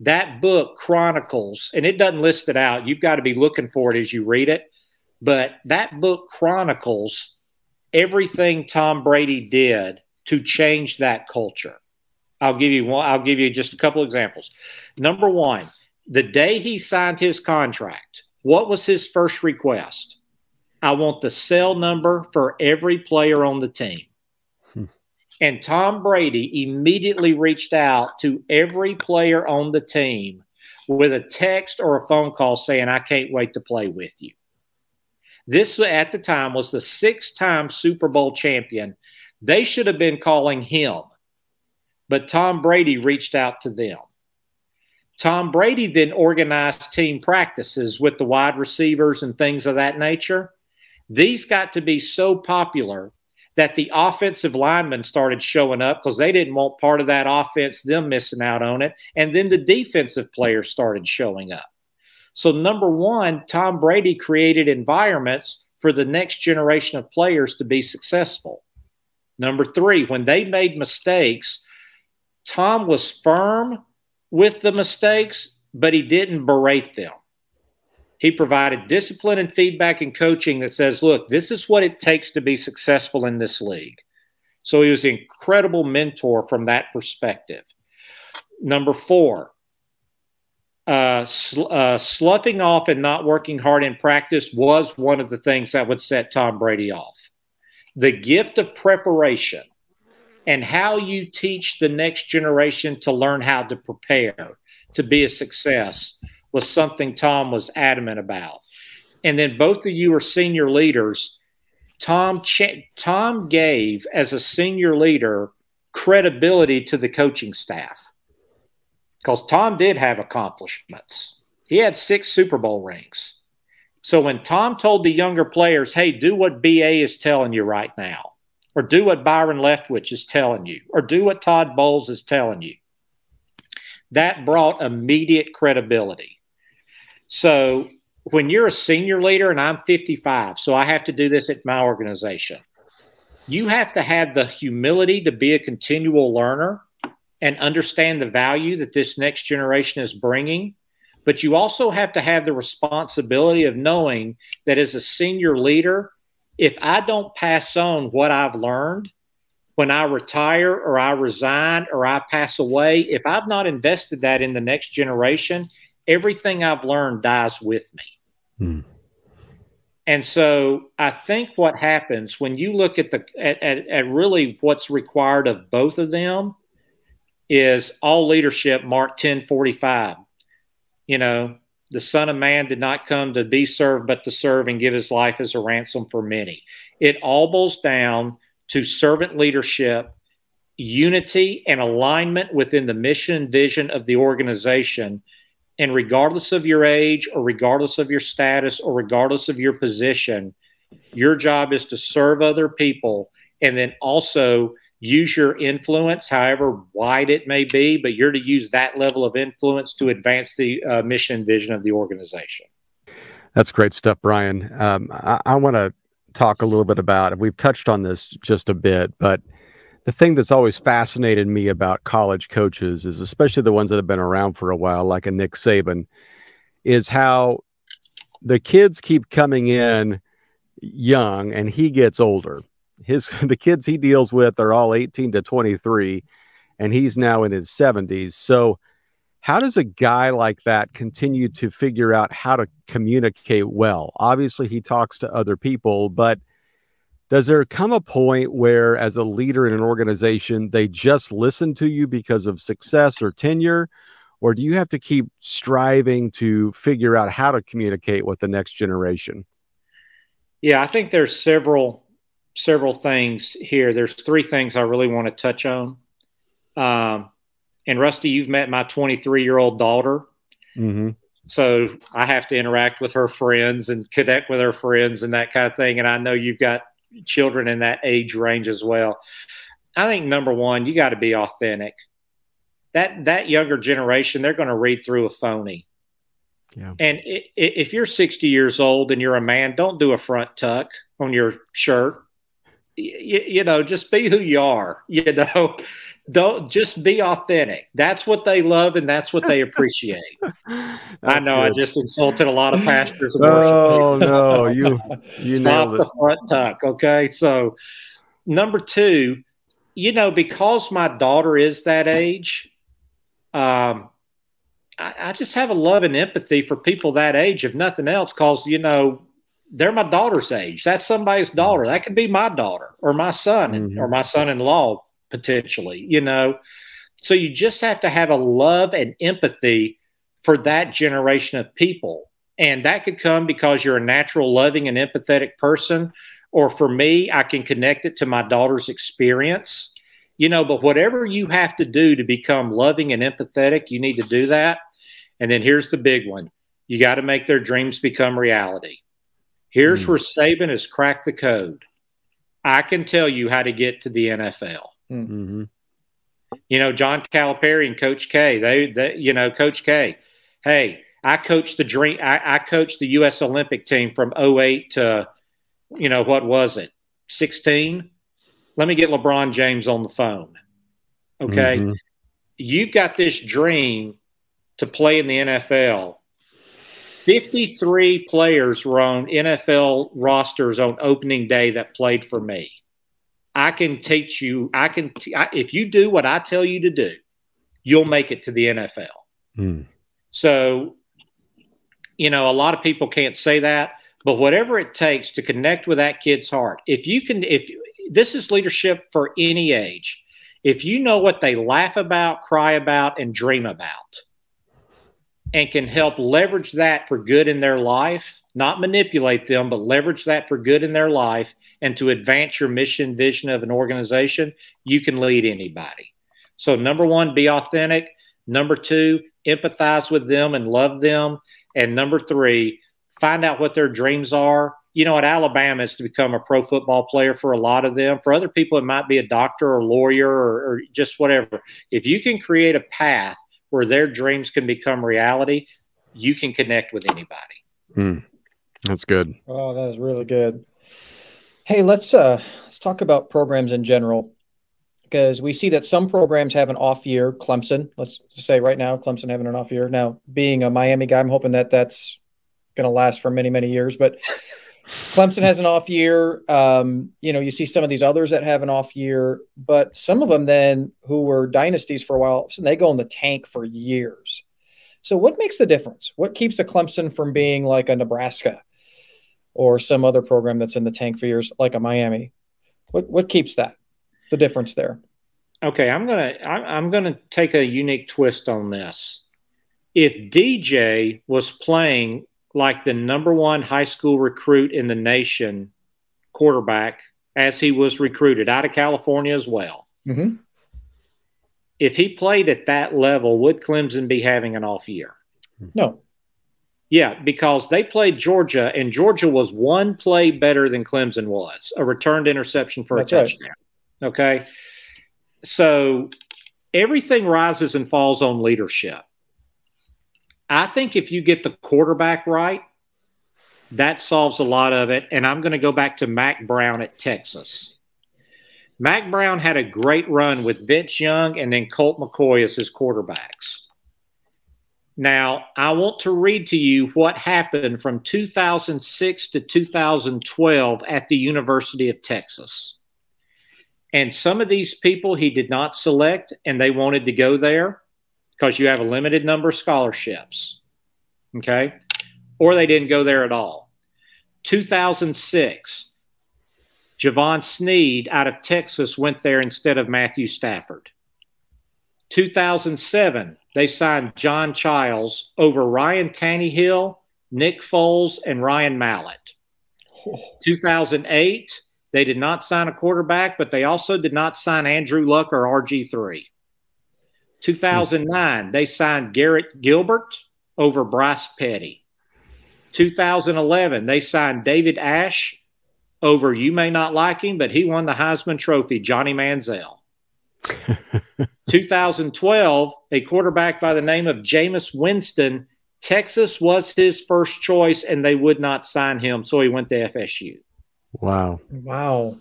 That book chronicles, and it doesn't list it out. You've got to be looking for it as you read it. But that book chronicles everything Tom Brady did to change that culture. I'll give you one, I'll give you just a couple examples. Number one, the day he signed his contract, what was his first request? I want the cell number for every player on the team. And Tom Brady immediately reached out to every player on the team with a text or a phone call saying, I can't wait to play with you. This at the time was the six time Super Bowl champion. They should have been calling him, but Tom Brady reached out to them. Tom Brady then organized team practices with the wide receivers and things of that nature. These got to be so popular that the offensive linemen started showing up because they didn't want part of that offense, them missing out on it. And then the defensive players started showing up. So, number one, Tom Brady created environments for the next generation of players to be successful. Number three, when they made mistakes, Tom was firm with the mistakes, but he didn't berate them. He provided discipline and feedback and coaching that says, look, this is what it takes to be successful in this league. So he was an incredible mentor from that perspective. Number four, uh, sl- uh, sloughing off and not working hard in practice was one of the things that would set Tom Brady off. The gift of preparation and how you teach the next generation to learn how to prepare to be a success was something Tom was adamant about. And then both of you are senior leaders. Tom Ch- Tom gave as a senior leader credibility to the coaching staff because Tom did have accomplishments. He had six Super Bowl rings. So when Tom told the younger players, hey, do what BA is telling you right now, or do what Byron Leftwich is telling you, or do what Todd Bowles is telling you, that brought immediate credibility. So when you're a senior leader, and I'm 55, so I have to do this at my organization, you have to have the humility to be a continual learner and understand the value that this next generation is bringing. But you also have to have the responsibility of knowing that as a senior leader, if I don't pass on what I've learned when I retire or I resign or I pass away, if I've not invested that in the next generation, everything I've learned dies with me. Hmm. And so I think what happens when you look at the at, at, at really what's required of both of them is all leadership, Mark 10 45. You know, the Son of Man did not come to be served, but to serve and give his life as a ransom for many. It all boils down to servant leadership, unity, and alignment within the mission and vision of the organization. And regardless of your age, or regardless of your status, or regardless of your position, your job is to serve other people and then also use your influence, however wide it may be, but you're to use that level of influence to advance the uh, mission vision of the organization. That's great stuff, Brian. Um, I, I want to talk a little bit about, we've touched on this just a bit, but the thing that's always fascinated me about college coaches is especially the ones that have been around for a while, like a Nick Saban, is how the kids keep coming in young and he gets older. His the kids he deals with are all 18 to 23 and he's now in his 70s so how does a guy like that continue to figure out how to communicate well? Obviously he talks to other people but does there come a point where as a leader in an organization they just listen to you because of success or tenure or do you have to keep striving to figure out how to communicate with the next generation yeah i think there's several several things here. There's three things I really want to touch on. Um, and Rusty, you've met my 23 year old daughter. Mm-hmm. So I have to interact with her friends and connect with her friends and that kind of thing. And I know you've got children in that age range as well. I think number one, you got to be authentic. That that younger generation, they're going to read through a phony. Yeah. And if you're 60 years old and you're a man, don't do a front tuck on your shirt you, you know, just be who you are. You know, don't just be authentic. That's what they love and that's what they appreciate. I know good. I just insulted a lot of pastors. And oh no, you you stop the front tuck. Okay, so number two, you know, because my daughter is that age, um, I, I just have a love and empathy for people that age, if nothing else, because you know they're my daughter's age. That's somebody's daughter. That could be my daughter or my son mm-hmm. or my son-in-law potentially, you know. So you just have to have a love and empathy for that generation of people. And that could come because you're a natural loving and empathetic person or for me, I can connect it to my daughter's experience. You know, but whatever you have to do to become loving and empathetic, you need to do that. And then here's the big one. You got to make their dreams become reality Here's mm. where Saban has cracked the code. I can tell you how to get to the NFL. Mm-hmm. You know, John Calipari and Coach K, they, they, you know, Coach K, hey, I coached the dream, I, I coached the U.S. Olympic team from 08 to, you know, what was it, 16? Let me get LeBron James on the phone. Okay. Mm-hmm. You've got this dream to play in the NFL. 53 players were on NFL rosters on opening day that played for me. I can teach you, I can, t- I, if you do what I tell you to do, you'll make it to the NFL. Mm. So, you know, a lot of people can't say that, but whatever it takes to connect with that kid's heart, if you can, if this is leadership for any age, if you know what they laugh about, cry about, and dream about, and can help leverage that for good in their life, not manipulate them, but leverage that for good in their life and to advance your mission, vision of an organization, you can lead anybody. So, number one, be authentic. Number two, empathize with them and love them. And number three, find out what their dreams are you know, at Alabama, it's to become a pro football player for a lot of them. For other people, it might be a doctor or lawyer or, or just whatever. If you can create a path where their dreams can become reality, you can connect with anybody. Mm, that's good. Oh, that is really good. Hey, let's uh let's talk about programs in general because we see that some programs have an off year. Clemson, let's say right now, Clemson having an off year. Now, being a Miami guy, I'm hoping that that's going to last for many, many years. But Clemson has an off year. Um, you know, you see some of these others that have an off year, but some of them then who were dynasties for a while, they go in the tank for years. So, what makes the difference? What keeps a Clemson from being like a Nebraska or some other program that's in the tank for years, like a Miami? What what keeps that? The difference there. Okay, I'm gonna I'm gonna take a unique twist on this. If DJ was playing like the number one high school recruit in the nation, quarterback, as he was recruited out of California as well. Mm-hmm. If he played at that level, would Clemson be having an off year? No. Yeah, because they played Georgia, and Georgia was one play better than Clemson was a returned interception for That's a touchdown. Right. Okay. So everything rises and falls on leadership. I think if you get the quarterback right, that solves a lot of it. And I'm going to go back to Mack Brown at Texas. Mack Brown had a great run with Vince Young and then Colt McCoy as his quarterbacks. Now, I want to read to you what happened from 2006 to 2012 at the University of Texas. And some of these people he did not select and they wanted to go there because you have a limited number of scholarships. Okay. Or they didn't go there at all. 2006, Jevan Snead out of Texas went there instead of Matthew Stafford. 2007, they signed John Chiles over Ryan Tannehill, Nick Foles, and Ryan Mallett. 2008, they did not sign a quarterback, but they also did not sign Andrew Luck or RG3. 2009, they signed Garrett Gilbert over Bryce Petty. 2011, they signed David Ash over, you may not like him, but he won the Heisman Trophy, Johnny Manziel. 2012, a quarterback by the name of Jameis Winston, Texas was his first choice and they would not sign him, so he went to FSU. Wow. Wow.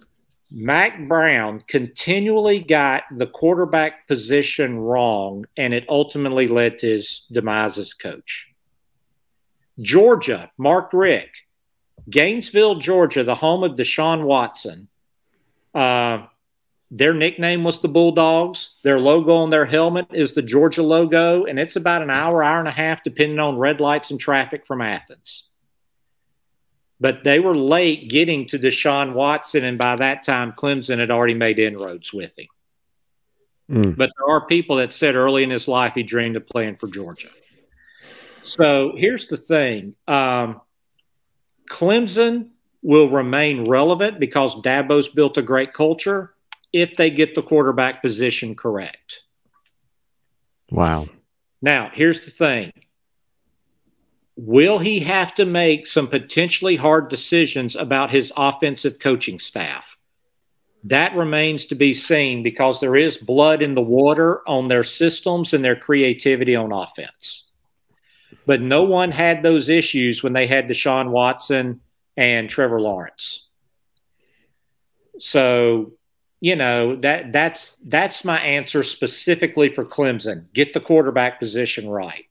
Mack Brown continually got the quarterback position wrong, and it ultimately led to his demise as coach. Georgia, Mark Richt, Gainesville, Georgia, the home of Deshaun Watson. Uh, their nickname was the Bulldogs. Their logo on their helmet is the Georgia logo, and it's about an hour, hour and a half, depending on red lights and traffic from Athens but they were late getting to Deshaun Watson, and by that time, Clemson had already made inroads with him. Mm. But there are people that said early in his life he dreamed of playing for Georgia. So here's the thing um, Clemson will remain relevant because Dabo's built a great culture if they get the quarterback position correct. Wow. Now, here's the thing Will he have to make some potentially hard decisions about his offensive coaching staff? That remains to be seen because there is blood in the water on their systems and their creativity on offense. But no one had those issues when they had Deshaun Watson and Trevor Lawrence. So, you know, that that's that's my answer specifically for Clemson. Get the quarterback position right.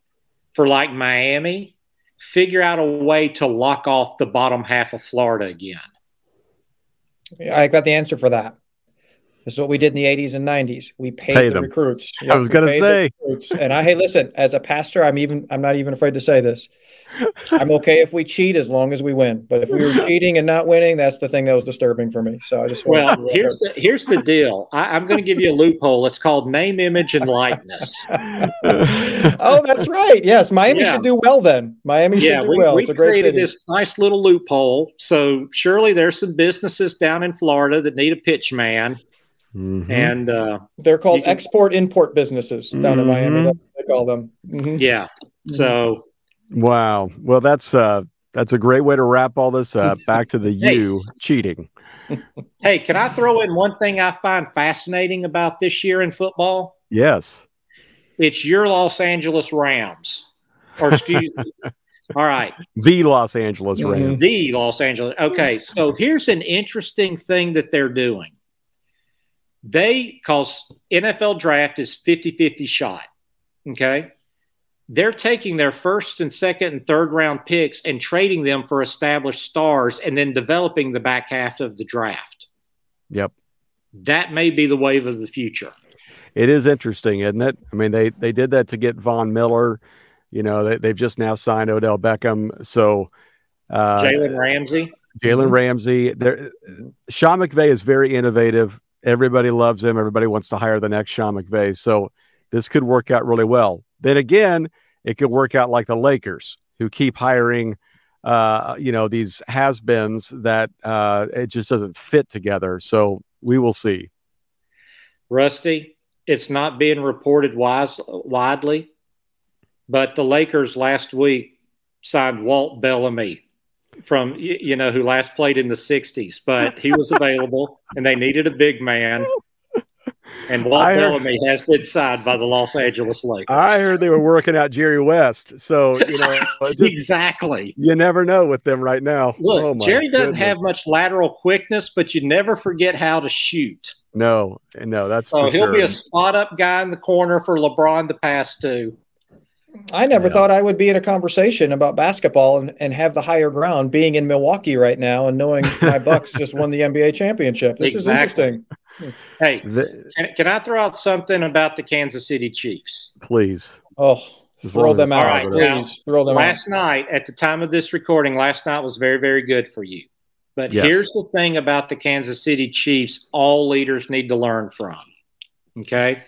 For like Miami, figure out a way to lock off the bottom half of Florida again. I got the answer for that. This is what we did in the 80s and 90s. We paid Pay the them. recruits. I was gonna say. And I hey, listen, as a pastor, I'm even I'm not even afraid to say this. I'm okay if we cheat as long as we win. But if we were cheating and not winning, that's the thing that was disturbing for me. So I just wanted Well, to- here's the here's the deal. I, I'm going to give you a loophole. It's called name, image, and likeness. oh, that's right. Yes, Miami Yeah. should do well then. Miami should do we, well. we It's a great created city. this nice little loophole. So surely there's some businesses down in Florida that need a pitch man, Mhm. and uh, They're called you can- export import businesses down in Miami. Mhm. That's what they call them. Mhm. yeah. So Wow. Well, that's uh that's a great way to wrap all this up. Back to the Hey. you cheating. hey, can I throw in one thing I find fascinating about this year in football? Yes. It's your Los Angeles Rams, or excuse. All right, The Los Angeles Mhm. Rams. the Los Angeles. Okay, so here's an interesting thing that they're doing. They, cause NFL draft is 50 50 shot. Okay. They're taking their first and second and third round picks and trading them for established stars and then developing the back half of the draft. Yep. That may be the wave of the future. It is interesting, isn't it? I mean, they they did that to get Von Miller. You know, they, they've just now signed Odell Beckham. So uh, Jalen Ramsey. Jalen Ramsey. There, Sean McVay is very innovative. Everybody loves him. Everybody wants to hire the next Sean McVay. So this could work out really well. Then again, it could work out like the Lakers, who keep hiring, uh, you know, these has-beens that uh, it just doesn't fit together. So we will see. Rusty, it's not being reported wise, widely, but the Lakers last week signed Walt Bellamy from you know who last played in the 60s, but he was available and they needed a big man. And Walt heard- Bellamy has been signed by the Los Angeles Lakers. I heard they were working out Jerry West. So you know, just- exactly. you never know with them right now. Look, Oh, Jerry doesn't goodness. have much lateral quickness, but you never forget how to shoot. no, no. That's So he'll sure. be a spot up guy in the corner for LeBron to pass to. I never Yeah. thought I would be in a conversation about basketball and, and have the higher ground being in Milwaukee right now and knowing my Bucks just won the NBA championship. This Exactly. is interesting. Hey, The- Can, can I throw out something about the Kansas City Chiefs? please. Oh, As throw them out, positive. please. Throw them out. Last night, at the time of this recording, last night was very, very good for you. But Yes. here's the thing about the Kansas City Chiefs all leaders need to learn from. Okay.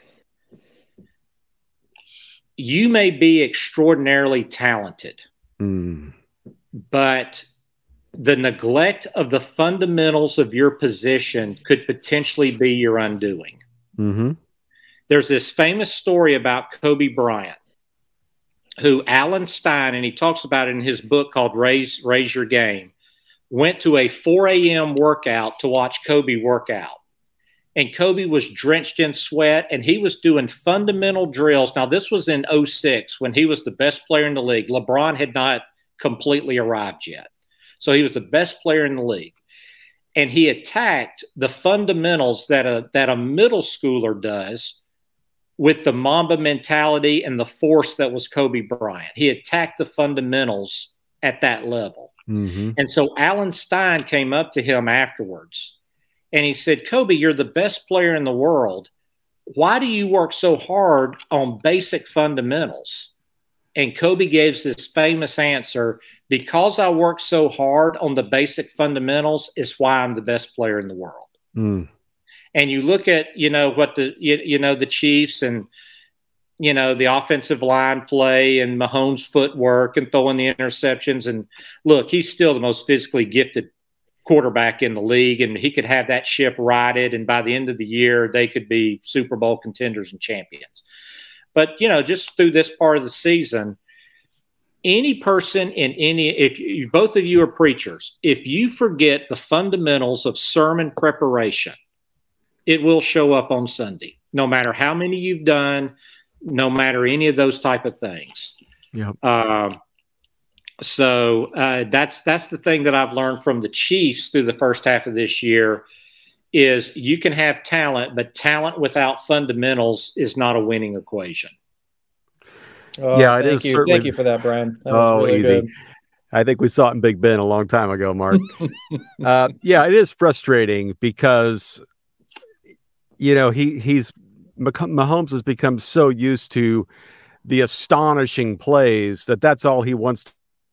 You may be extraordinarily talented, Mm. but the neglect of the fundamentals of your position could potentially be your undoing. hmm there's this famous story about Kobe Bryant, who Alan Stein, and he talks about it in his book called Raise, Raise Your Game, went to a 4 a.m. workout to watch Kobe work out. And Kobe was drenched in sweat and he was doing fundamental drills. Now, this was in 06 when he was the best player in the league. LeBron had not completely arrived yet. So he was the best player in the league. And he attacked the fundamentals that a, that a middle schooler does with the Mamba mentality and the force that was Kobe Bryant. He attacked the fundamentals at that level. hmm And so Alan Stein came up to him afterwards and he said, Kobe, you're the best player in the world. Why do you work so hard on basic fundamentals? And Kobe gives this famous answer because I work so hard on the basic fundamentals, is why I'm the best player in the world Mm. and you look at you know what the you, you know the Chiefs and you know the offensive line play and Mahomes' footwork and throwing the interceptions and look, he's still the most physically gifted quarterback in the league, and he could have that ship righted, and by the end of the year they could be Super Bowl contenders and champions. But you know, just through this part of the season, any person in any if you, both of you are preachers, if you forget the fundamentals of sermon preparation it will show up on Sunday, no matter how many you've done, no matter any of those type of things. Yeah. Um, so uh, that's that's the thing that I've learned from the Chiefs through the first half of this year is you can have talent, but talent without fundamentals is not a winning equation. Oh, yeah, it is. You. Certainly... Thank you for that, Brian. That oh, really easy. Good. I think we saw it in Big Ben a long time ago, Mark. uh, yeah, it is frustrating because you know he he's Mahomes has become so used to the astonishing plays that that's all he wants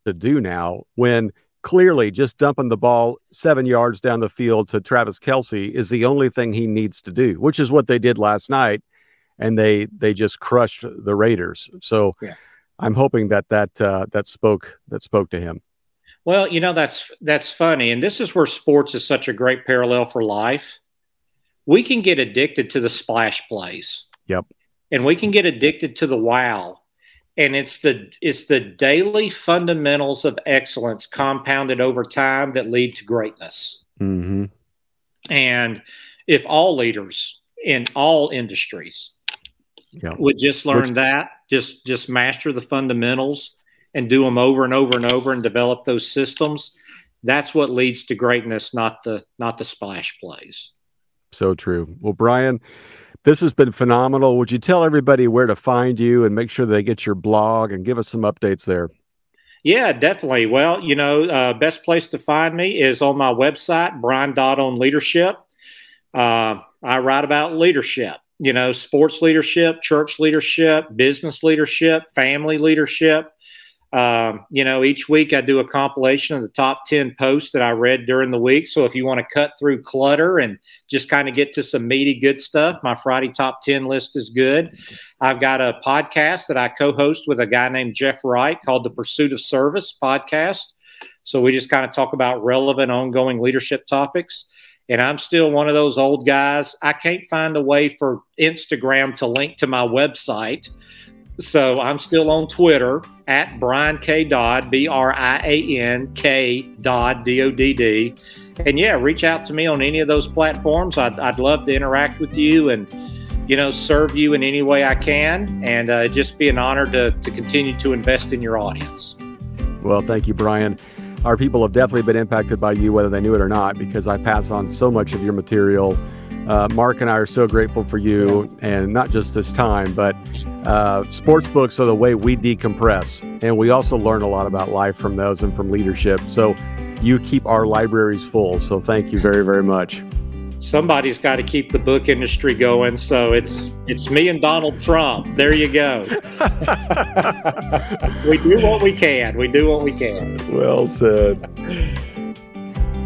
to do now. When clearly just dumping the ball seven yards down the field to Travis Kelce is the only thing he needs to do, which is what they did last night, and they they just crushed the Raiders. So. Yeah I'm hoping that that uh, that spoke that spoke to him. Well, you know that's that's funny, and this is where sports is such a great parallel for life. We can get addicted to the splash plays. Yep. And we can get addicted to the wow. And it's the it's the daily fundamentals of excellence compounded over time that lead to greatness. Mm-hmm. And if all leaders in all industries yeah. would just learn Which, that, just just master the fundamentals and do them over and over and over and develop those systems. That's what leads to greatness, not the not the splash plays. So true. Well, Brian, this has been phenomenal. Would you tell everybody where to find you and make sure they get your blog and give us some updates there? Yeah, definitely. Well, you know, uh, best place to find me is on my website, Brian Dodd on leadership. Uh, I write about leadership you know, sports leadership, church leadership, business leadership, family leadership. Um, you know, each week I do a compilation of the top 10 posts that I read during the week. So if you want to cut through clutter and just kind of get to some meaty, good stuff, my Friday top 10 list is good. I've got a podcast that I co host with a guy named Jeff Wright called the Pursuit of Service podcast. So we just kind of talk about relevant, ongoing leadership topics and I'm still one of those old guys. I can't find a way for Instagram to link to my website. So I'm still on Twitter at Brian K. Dodd, B R I A N K Dodd, D O D D. And yeah, reach out to me on any of those platforms. I'd, I'd love to interact with you and, you know, serve you in any way I can. And uh, just be an honor to, to continue to invest in your audience. Well, thank you, Brian our people have definitely been impacted by you, whether they knew it or not, because I pass on so much of your material. Uh, Mark and I are so grateful for you, and not just this time, but uh, sports books are the way we decompress, and we also learn a lot about life from those and from leadership. So you keep our libraries full. So thank you very, very much somebody's got to keep the book industry going. So it's it's me and Donald Trump. There you go. we do what we can. We do what we can. Well said.